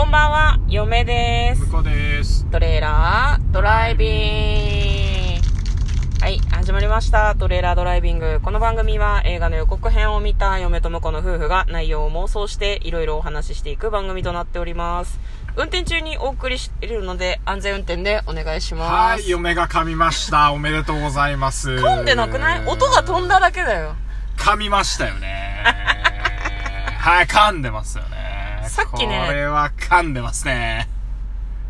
こんばんは、嫁です。向こうです。トレーラードライビング。はい、始まりました。トレーラードライビング。この番組は映画の予告編を見た嫁と婿の夫婦が内容を妄想していろいろお話ししていく番組となっております。運転中にお送りしているので安全運転でお願いします。はい、嫁が噛みました。おめでとうございます。噛んでなくない？音が飛んだだけだよ。噛みましたよね。はい、噛んでますよね。さっきねこれは噛んでますね。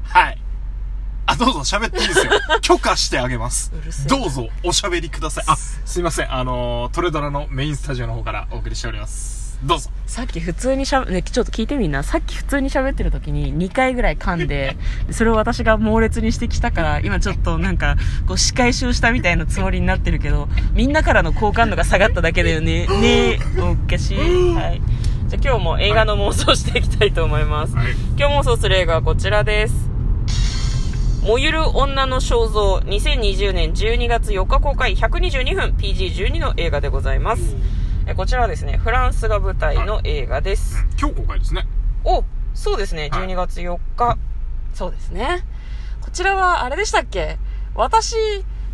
はい。あ、どうぞ喋っていいですよ。許可してあげますどうぞおしゃべりください。あ、すいません。あの、トレドラのメインスタジオの方からお送りしております。どうぞ。さっき普通にしゃべ、ね、ちょっと聞いてみんな。さっき普通に喋ってる時に2回ぐらい噛んで、それを私が猛烈に指摘したから、今ちょっとなんか、こう仕返しをしたみたいなつもりになってるけど、みんなからの好感度が下がっただけだよね。ねえ、おかしい。はい。じゃあ今日も映画の妄想していきたいと思います。はい。今日妄想する映画はこちらです。燃ゆる女の肖像、2020年12月4日公開、122分、PG12 の映画でございます。えこちらはですね、フランスが舞台の映画です。今日公開ですね。お、そうですね、はい12月4日。そうですね。こちらは、あれでしたっけ？私、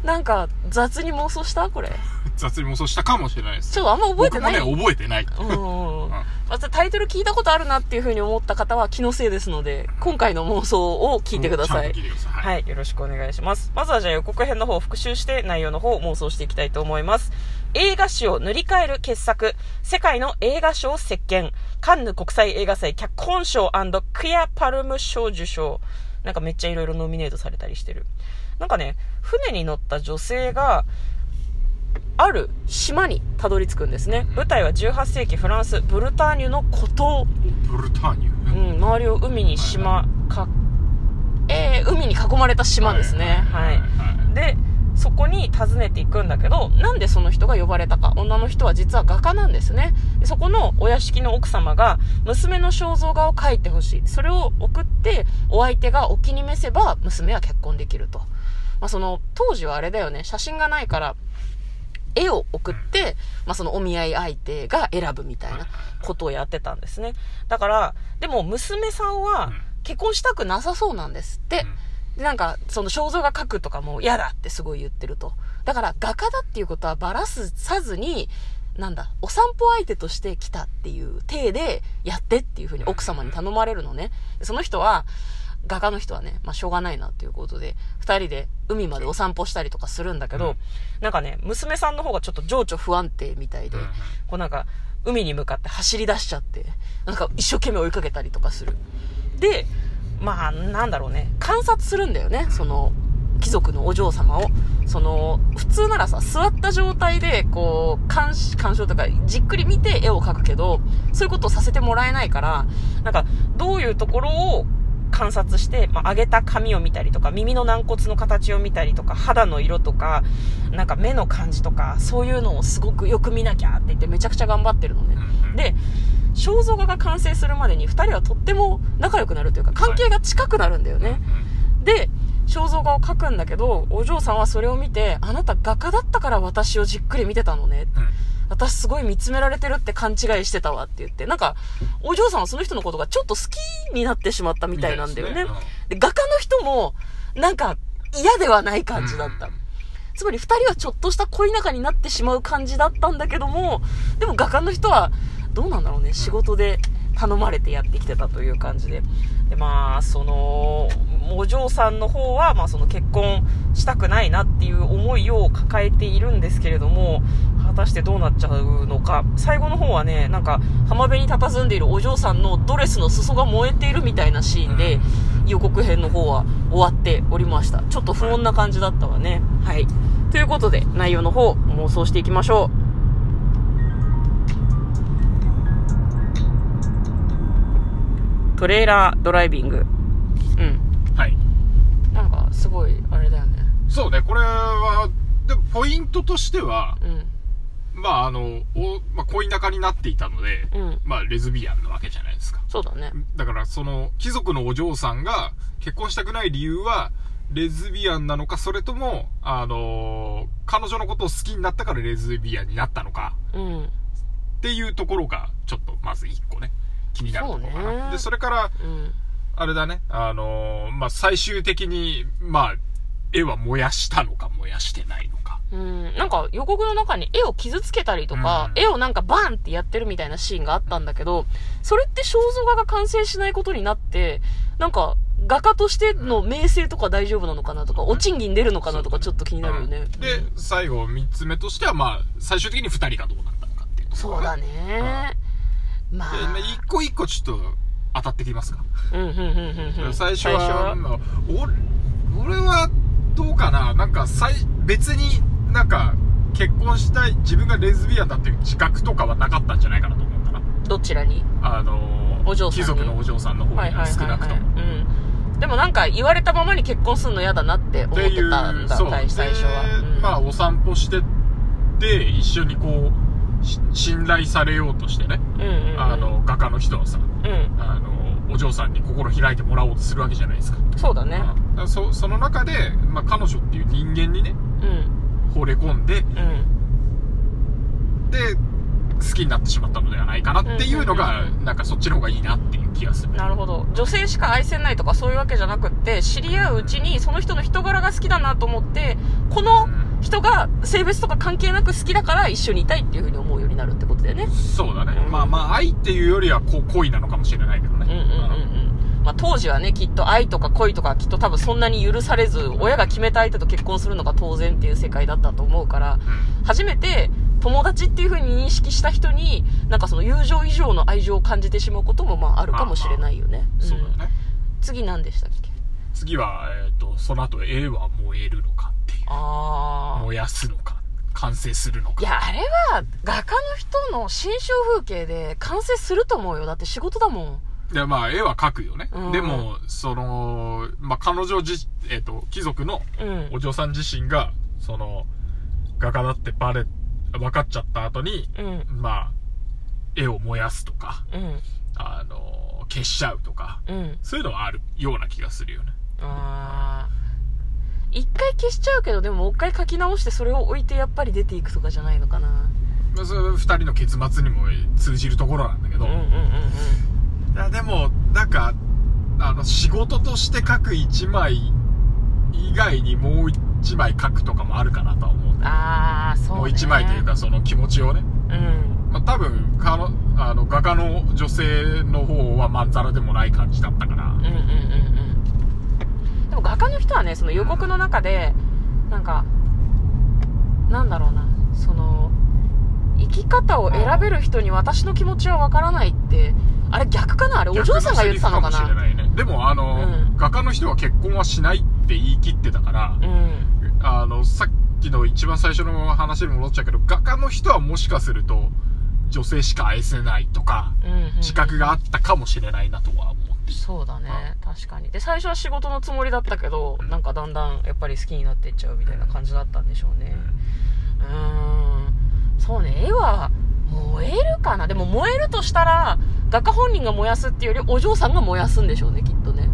なんか、雑に妄想した？これ。雑に妄想したかもしれないです。ちょっとあんま覚えてない。僕もね、覚えてない。うん。またタイトル聞いたことあるなっていう風に思った方は気のせいですので、今回の妄想を聞いてください。いてください。はい、よろしくお願いします。まずはじゃあ予告編の方を復習して内容の方を妄想していきたいと思います。映画史を塗り替える傑作、世界の映画賞を席巻、カンヌ国際映画祭脚本賞クヤパルム賞受賞。なんかめっちゃいろいろノミネートされたりしてる。なんかね、船に乗った女性が、ある島にたどり着くんですね。舞台は18世紀フランス、ブルターニュの孤島。ブルターニュ？うん、周りを海に島か、えー、海に囲まれた島ですね。はい。で、そこに訪ねていくんだけど、なんでその人が呼ばれたか。女の人は実は画家なんですね。でそこのお屋敷の奥様が、娘の肖像画を描いてほしい。それを送って、お相手がお気に召せば、娘は結婚できると。まあ、その、当時はあれだよね、写真がないから、絵を送って、まあ、そのお見合い相手が選ぶみたいなことをやってたんですね。だから、でも娘さんは結婚したくなさそうなんですって。で、なんか、その肖像画描くとかも嫌だってすごい言ってると。だから、画家だっていうことはバラすさずに、なんだ、お散歩相手として来たっていう体でやってっていうふうに奥様に頼まれるのね。でその人は、画家の人はね、まあ、しょうがないなっていうことで、二人で海までお散歩したりとかするんだけど、うんなんかね、娘さんの方がちょっと情緒不安定みたいで、うんうんこうなんか、海に向かって走り出しちゃって、なんか一生懸命追いかけたりとかする。で、まあ、なんだろうね、観察するんだよね、その、貴族のお嬢様を。その、普通ならさ、座った状態で、こう、鑑賞とか、じっくり見て絵を描くけど、そういうことをさせてもらえないから、なんか、どういうところを観察して、まあ、上げた髪を見たりとか、耳の軟骨の形を見たりとか、肌の色とか、なんか目の感じとか、そういうのをすごくよく見なきゃって言ってめちゃくちゃ頑張ってるのね。で、肖像画が完成するまでに二人はとっても仲良くなるというか、関係が近くなるんだよね。で、肖像画を描くんだけど、お嬢さんはそれを見て、あなた画家だったから私をじっくり見てたのね。私すごい見つめられてるって勘違いしてたわって言って、なんか、お嬢さんはその人のことがちょっと好きになってしまったみたいなんだよね。で画家の人も、なんか、嫌ではない感じだった。つまり二人はちょっとした恋仲になってしまう感じだったんだけども、でも画家の人は、どうなんだろうね、仕事で頼まれてやってきてたという感じで。で、まあ、その、お嬢さんの方は、まあその結婚したくないなっていう思いを抱えているんですけれども、果たしてどうなっちゃうのか。最後の方はね、なんか浜辺に佇んでいるお嬢さんのドレスの裾が燃えているみたいなシーンで、予告編の方は終わっておりました。ちょっと不穏な感じだったわね。はい。ということで、内容の方、妄想していきましょう。トレーラードライビング。うん。はい。なんか、すごい、あれだよね。そうね、これは、でもポイントとしては、うん。まああの、おまあ、恋仲になっていたので、うん。まあレズビアンなわけじゃないですか。そうだね。だからその貴族のお嬢さんが結婚したくない理由はレズビアンなのかそれともあのー彼女のことを好きになったからレズビアンになったのかうん。っていうところがちょっとまず一個ね気になるところかそうねなでそれからうん。あれだね。あのーまあ、最終的に、まあ、絵は燃やしたのか燃やしてないのか。うん、なんか予告の中に絵を傷つけたりとか、うん絵をなんかバーンってやってるみたいなシーンがあったんだけど、それって肖像画が完成しないことになって、なんか画家としての名声とか大丈夫なのかなとか、お賃金出るのかなとかちょっと気になるよね。うんで、最後三つ目としては、まあ、最終的に二人がどうなったのかっていうところそうだね。まああ。一個一個ちょっと当たってきますか。うん、うん、うん、うんうん。最初は、まあ俺、俺はどうかななんか、さい別になんか、結婚したい、自分がレズビアンだっていう自覚とかはなかったんじゃないかなと思うんだな。どちらに？あのーお嬢さんに？貴族のお嬢さんの方には少なくとも。うん。でもなんか言われたままに結婚するの嫌だなって思ってっていうたんだ、そう最最初は。でうんまあお散歩してって一緒にこうし信頼されようとしてね、うんうんうん。あの画家の人はさうん。あのお嬢さんに心開いてもらおうとするわけじゃないですかそうだね。うんだからそその中で、まあ、彼女っていう人間にねうん。惚れ込んでうん。で好きになってしまったのではないかなっていうのが、うんうんなんかそっちの方がいいなっていう気がするなるほど。女性しか愛せないとかそういうわけじゃなくって、知り合ううちにその人の人柄が好きだなと思って、この人が性別とか関係なく好きだから一緒にいたいっていうふうに思うようになるってことだよね。そうだね、うんまあまあ愛っていうよりはこう恋なのかもしれないけどねうんうんうんうん。まあ当時はね、きっと愛とか恋とかきっと多分そんなに許されず、親が決めた相手と結婚するのが当然っていう世界だったと思うから、うん初めて友達っていう風に認識した人に、なんかその友情以上の愛情を感じてしまうこともまああるかもしれないよね。そうだね、ん次何でしたっけ？次は、えっ、と、その後、絵は燃えるのかっていう。ああ。燃やすのか、完成するのか。いや、あれは画家の人の新象風景で完成すると思うよ。だって仕事だもん。で、まあ、絵は描くよね。うんでも、その、まあ、彼女自、えっ、と、貴族のうん。お嬢さん自身が、その、画家だってバレ、分かっちゃった後に、うん。まあ、絵を燃やすとか、うん。あの、消しちゃうとか、うん。そういうのはあるような気がするよね。ああ。一回消しちゃうけど、でももう一回書き直してそれを置いてやっぱり出ていくとかじゃないのかな。まあ、それ二人の結末にも通じるところなんだけど、うんうんうんうん。いや、でも、なんか、あの、仕事として書く一枚以外にもう一枚書くとかもあるかなとは思う。ああ、そう、ね。もう一枚というか、その気持ちをね。うん。まあ、多分、かの、あの、画家の女性の方はまんざらでもない感じだったから。うんうんうんうん。でも画家の人はね、その予告の中で、なんか、なんだろうな、その、生き方を選べる人に私の気持ちはわからないって、あれ逆かな？あれお嬢さんが言ってたのか逆のセリフかもしれな？ないね。でも、あの、うん。画家の人は結婚はしないって言い切ってたから、うん。あの、さっきの一番最初の話に戻っちゃうけど、画家の人はもしかすると、女性しか愛せないとか、うんうんうん。自覚があったかもしれないなとは思ってそうだね、確かに。で、最初は仕事のつもりだったけど、なんかだんだんやっぱり好きになっていっちゃうみたいな感じだったんでしょうね。うーん。そうね、絵は燃えるかな？でも燃えるとしたら、画家本人が燃やすっていうよりお嬢さんが燃やすんでしょうね、きっとね。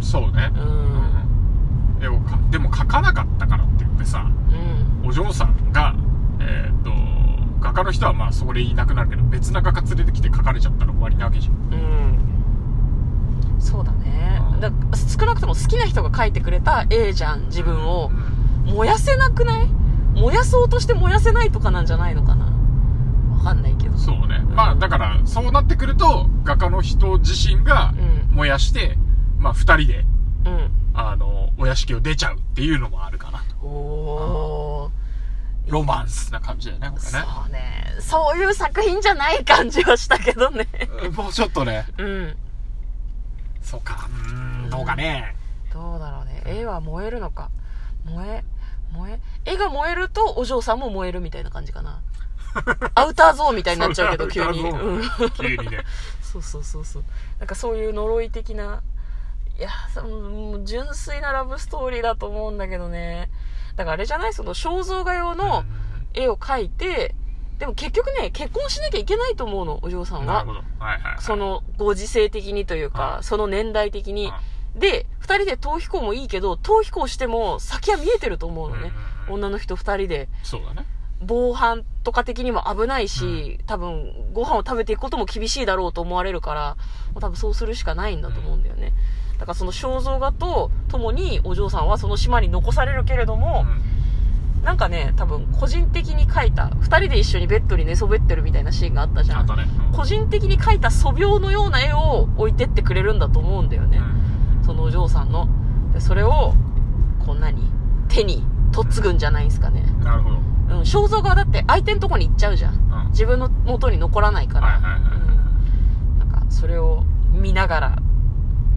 そうねう。ん。でもか、でも書かなかったからって言ってさ、うん。お嬢さんが、えーっと、画家の人はまあそこでいなくなるけど、別な画家連れてきて書かれちゃったら終わりなわけじゃん。うん。そうだねうん。だ少なくとも好きな人が描いてくれた絵じゃん、自分を。燃やせなくない？燃やそうとして燃やせないとかなんじゃないのかな？わかんない。そうね。まあだから、そうなってくると、画家の人自身がうん。燃やして、まあ二人で、うん。あの、お屋敷を出ちゃうっていうのもあるかなと。おー。ロマンスな感じだよね、これね。そうね。そういう作品じゃない感じはしたけどね。うんもうちょっとね、うん。そうか、うーん、どうかね。どうだろうね。絵は燃えるのか。燃え、燃え、絵が燃えるとお嬢さんも燃えるみたいな感じかな。アウターゾーンみたいになっちゃうけど、急に。うん。急にね。そうそうそうそう。なんかそういう呪い的な、いや、そのもう純粋なラブストーリーだと思うんだけどね。だからあれじゃない？その肖像画用の絵を描いて、でも結局ね、結婚しなきゃいけないと思うの、お嬢さんんなる。ほど。はいはいはい。そのご時世的にというかは、いその年代的にう。で、二人で逃避行もいいけど、逃避行しても先は見えてると思うのね。うんうんうん女の人二人で。そうだね。防犯とか的にも危ないし、多分ご飯を食べていくことも厳しいだろうと思われるから、もう多分そうするしかないんだと思うんだよね。だからその肖像画と共にお嬢さんはその島に残されるけれども、なんかね、多分個人的に描いた、二人で一緒にベッドに寝そべってるみたいなシーンがあったじゃん。あとね。個人的に描いた素描のような絵を置いてってくれるんだと思うんだよね。そのお嬢さんの。で、それを、こんなに手に取っ継ぐんじゃないですかね。うんなるほど。うん、肖像画はだって相手のとこに行っちゃうじゃん。うん自分の元に残らないから。なんか、それを見ながら、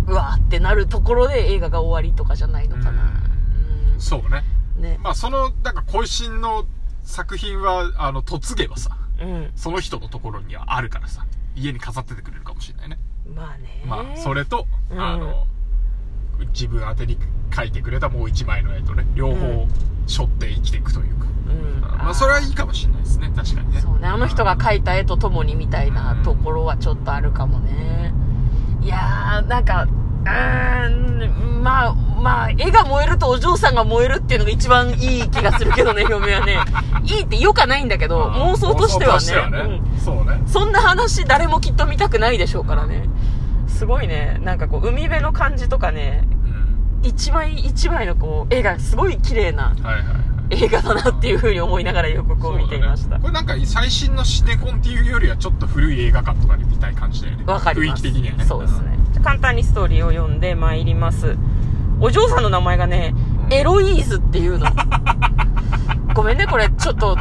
うわーってなるところで映画が終わりとかじゃないのかな。そうね。うん。ね。まあ、その、なんか、渾身の作品は、あの、嫁げばさ、うん。その人のところにはあるからさ、家に飾っててくれるかもしれないね。まあね。まあ、それと、うんあの、自分宛てに書いてくれたもう一枚の絵とね、両方背負って生きていくというか。うん。まあ、それはいいかもしれないですね、確かにね。そうね、あの人が描いた絵とともにみたいなところはちょっとあるかもね。いやー、なんか、うーん、まあ、まあ、絵が燃えるとお嬢さんが燃えるっていうのが一番いい気がするけどね、嫁はね。いいってよかないんだけど、妄想としてはね。妄想としてはねそうねうん。そんな話誰もきっと見たくないでしょうからね。すごいね、なんかこう、海辺の感じとかね、うん。一枚一枚のこう、絵がすごい綺麗な。映画だなっていう風に思いながら予告を見ていました。これなんか最新のシネコンっていうよりはちょっと古い映画館とかで見たい感じだよね。わかります。雰囲気的にはね。そうですね。簡単にストーリーを読んで参ります。お嬢さんの名前がね、エロイーズっていうの。ごめんね、これちょっと、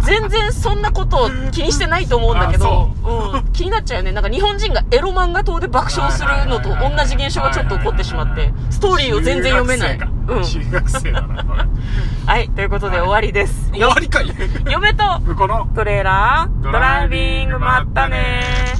全然そんなこと気にしてないと思うんだけど、うん、気になっちゃうよね。なんか日本人がエロ漫画島で爆笑するのと同じ現象がちょっと起こってしまって、ストーリーを全然読めない。中うん。学生か中学生だな、これ。はい、ということで終わりです。終わりかい 嫁とトレーラードライビングまったねー。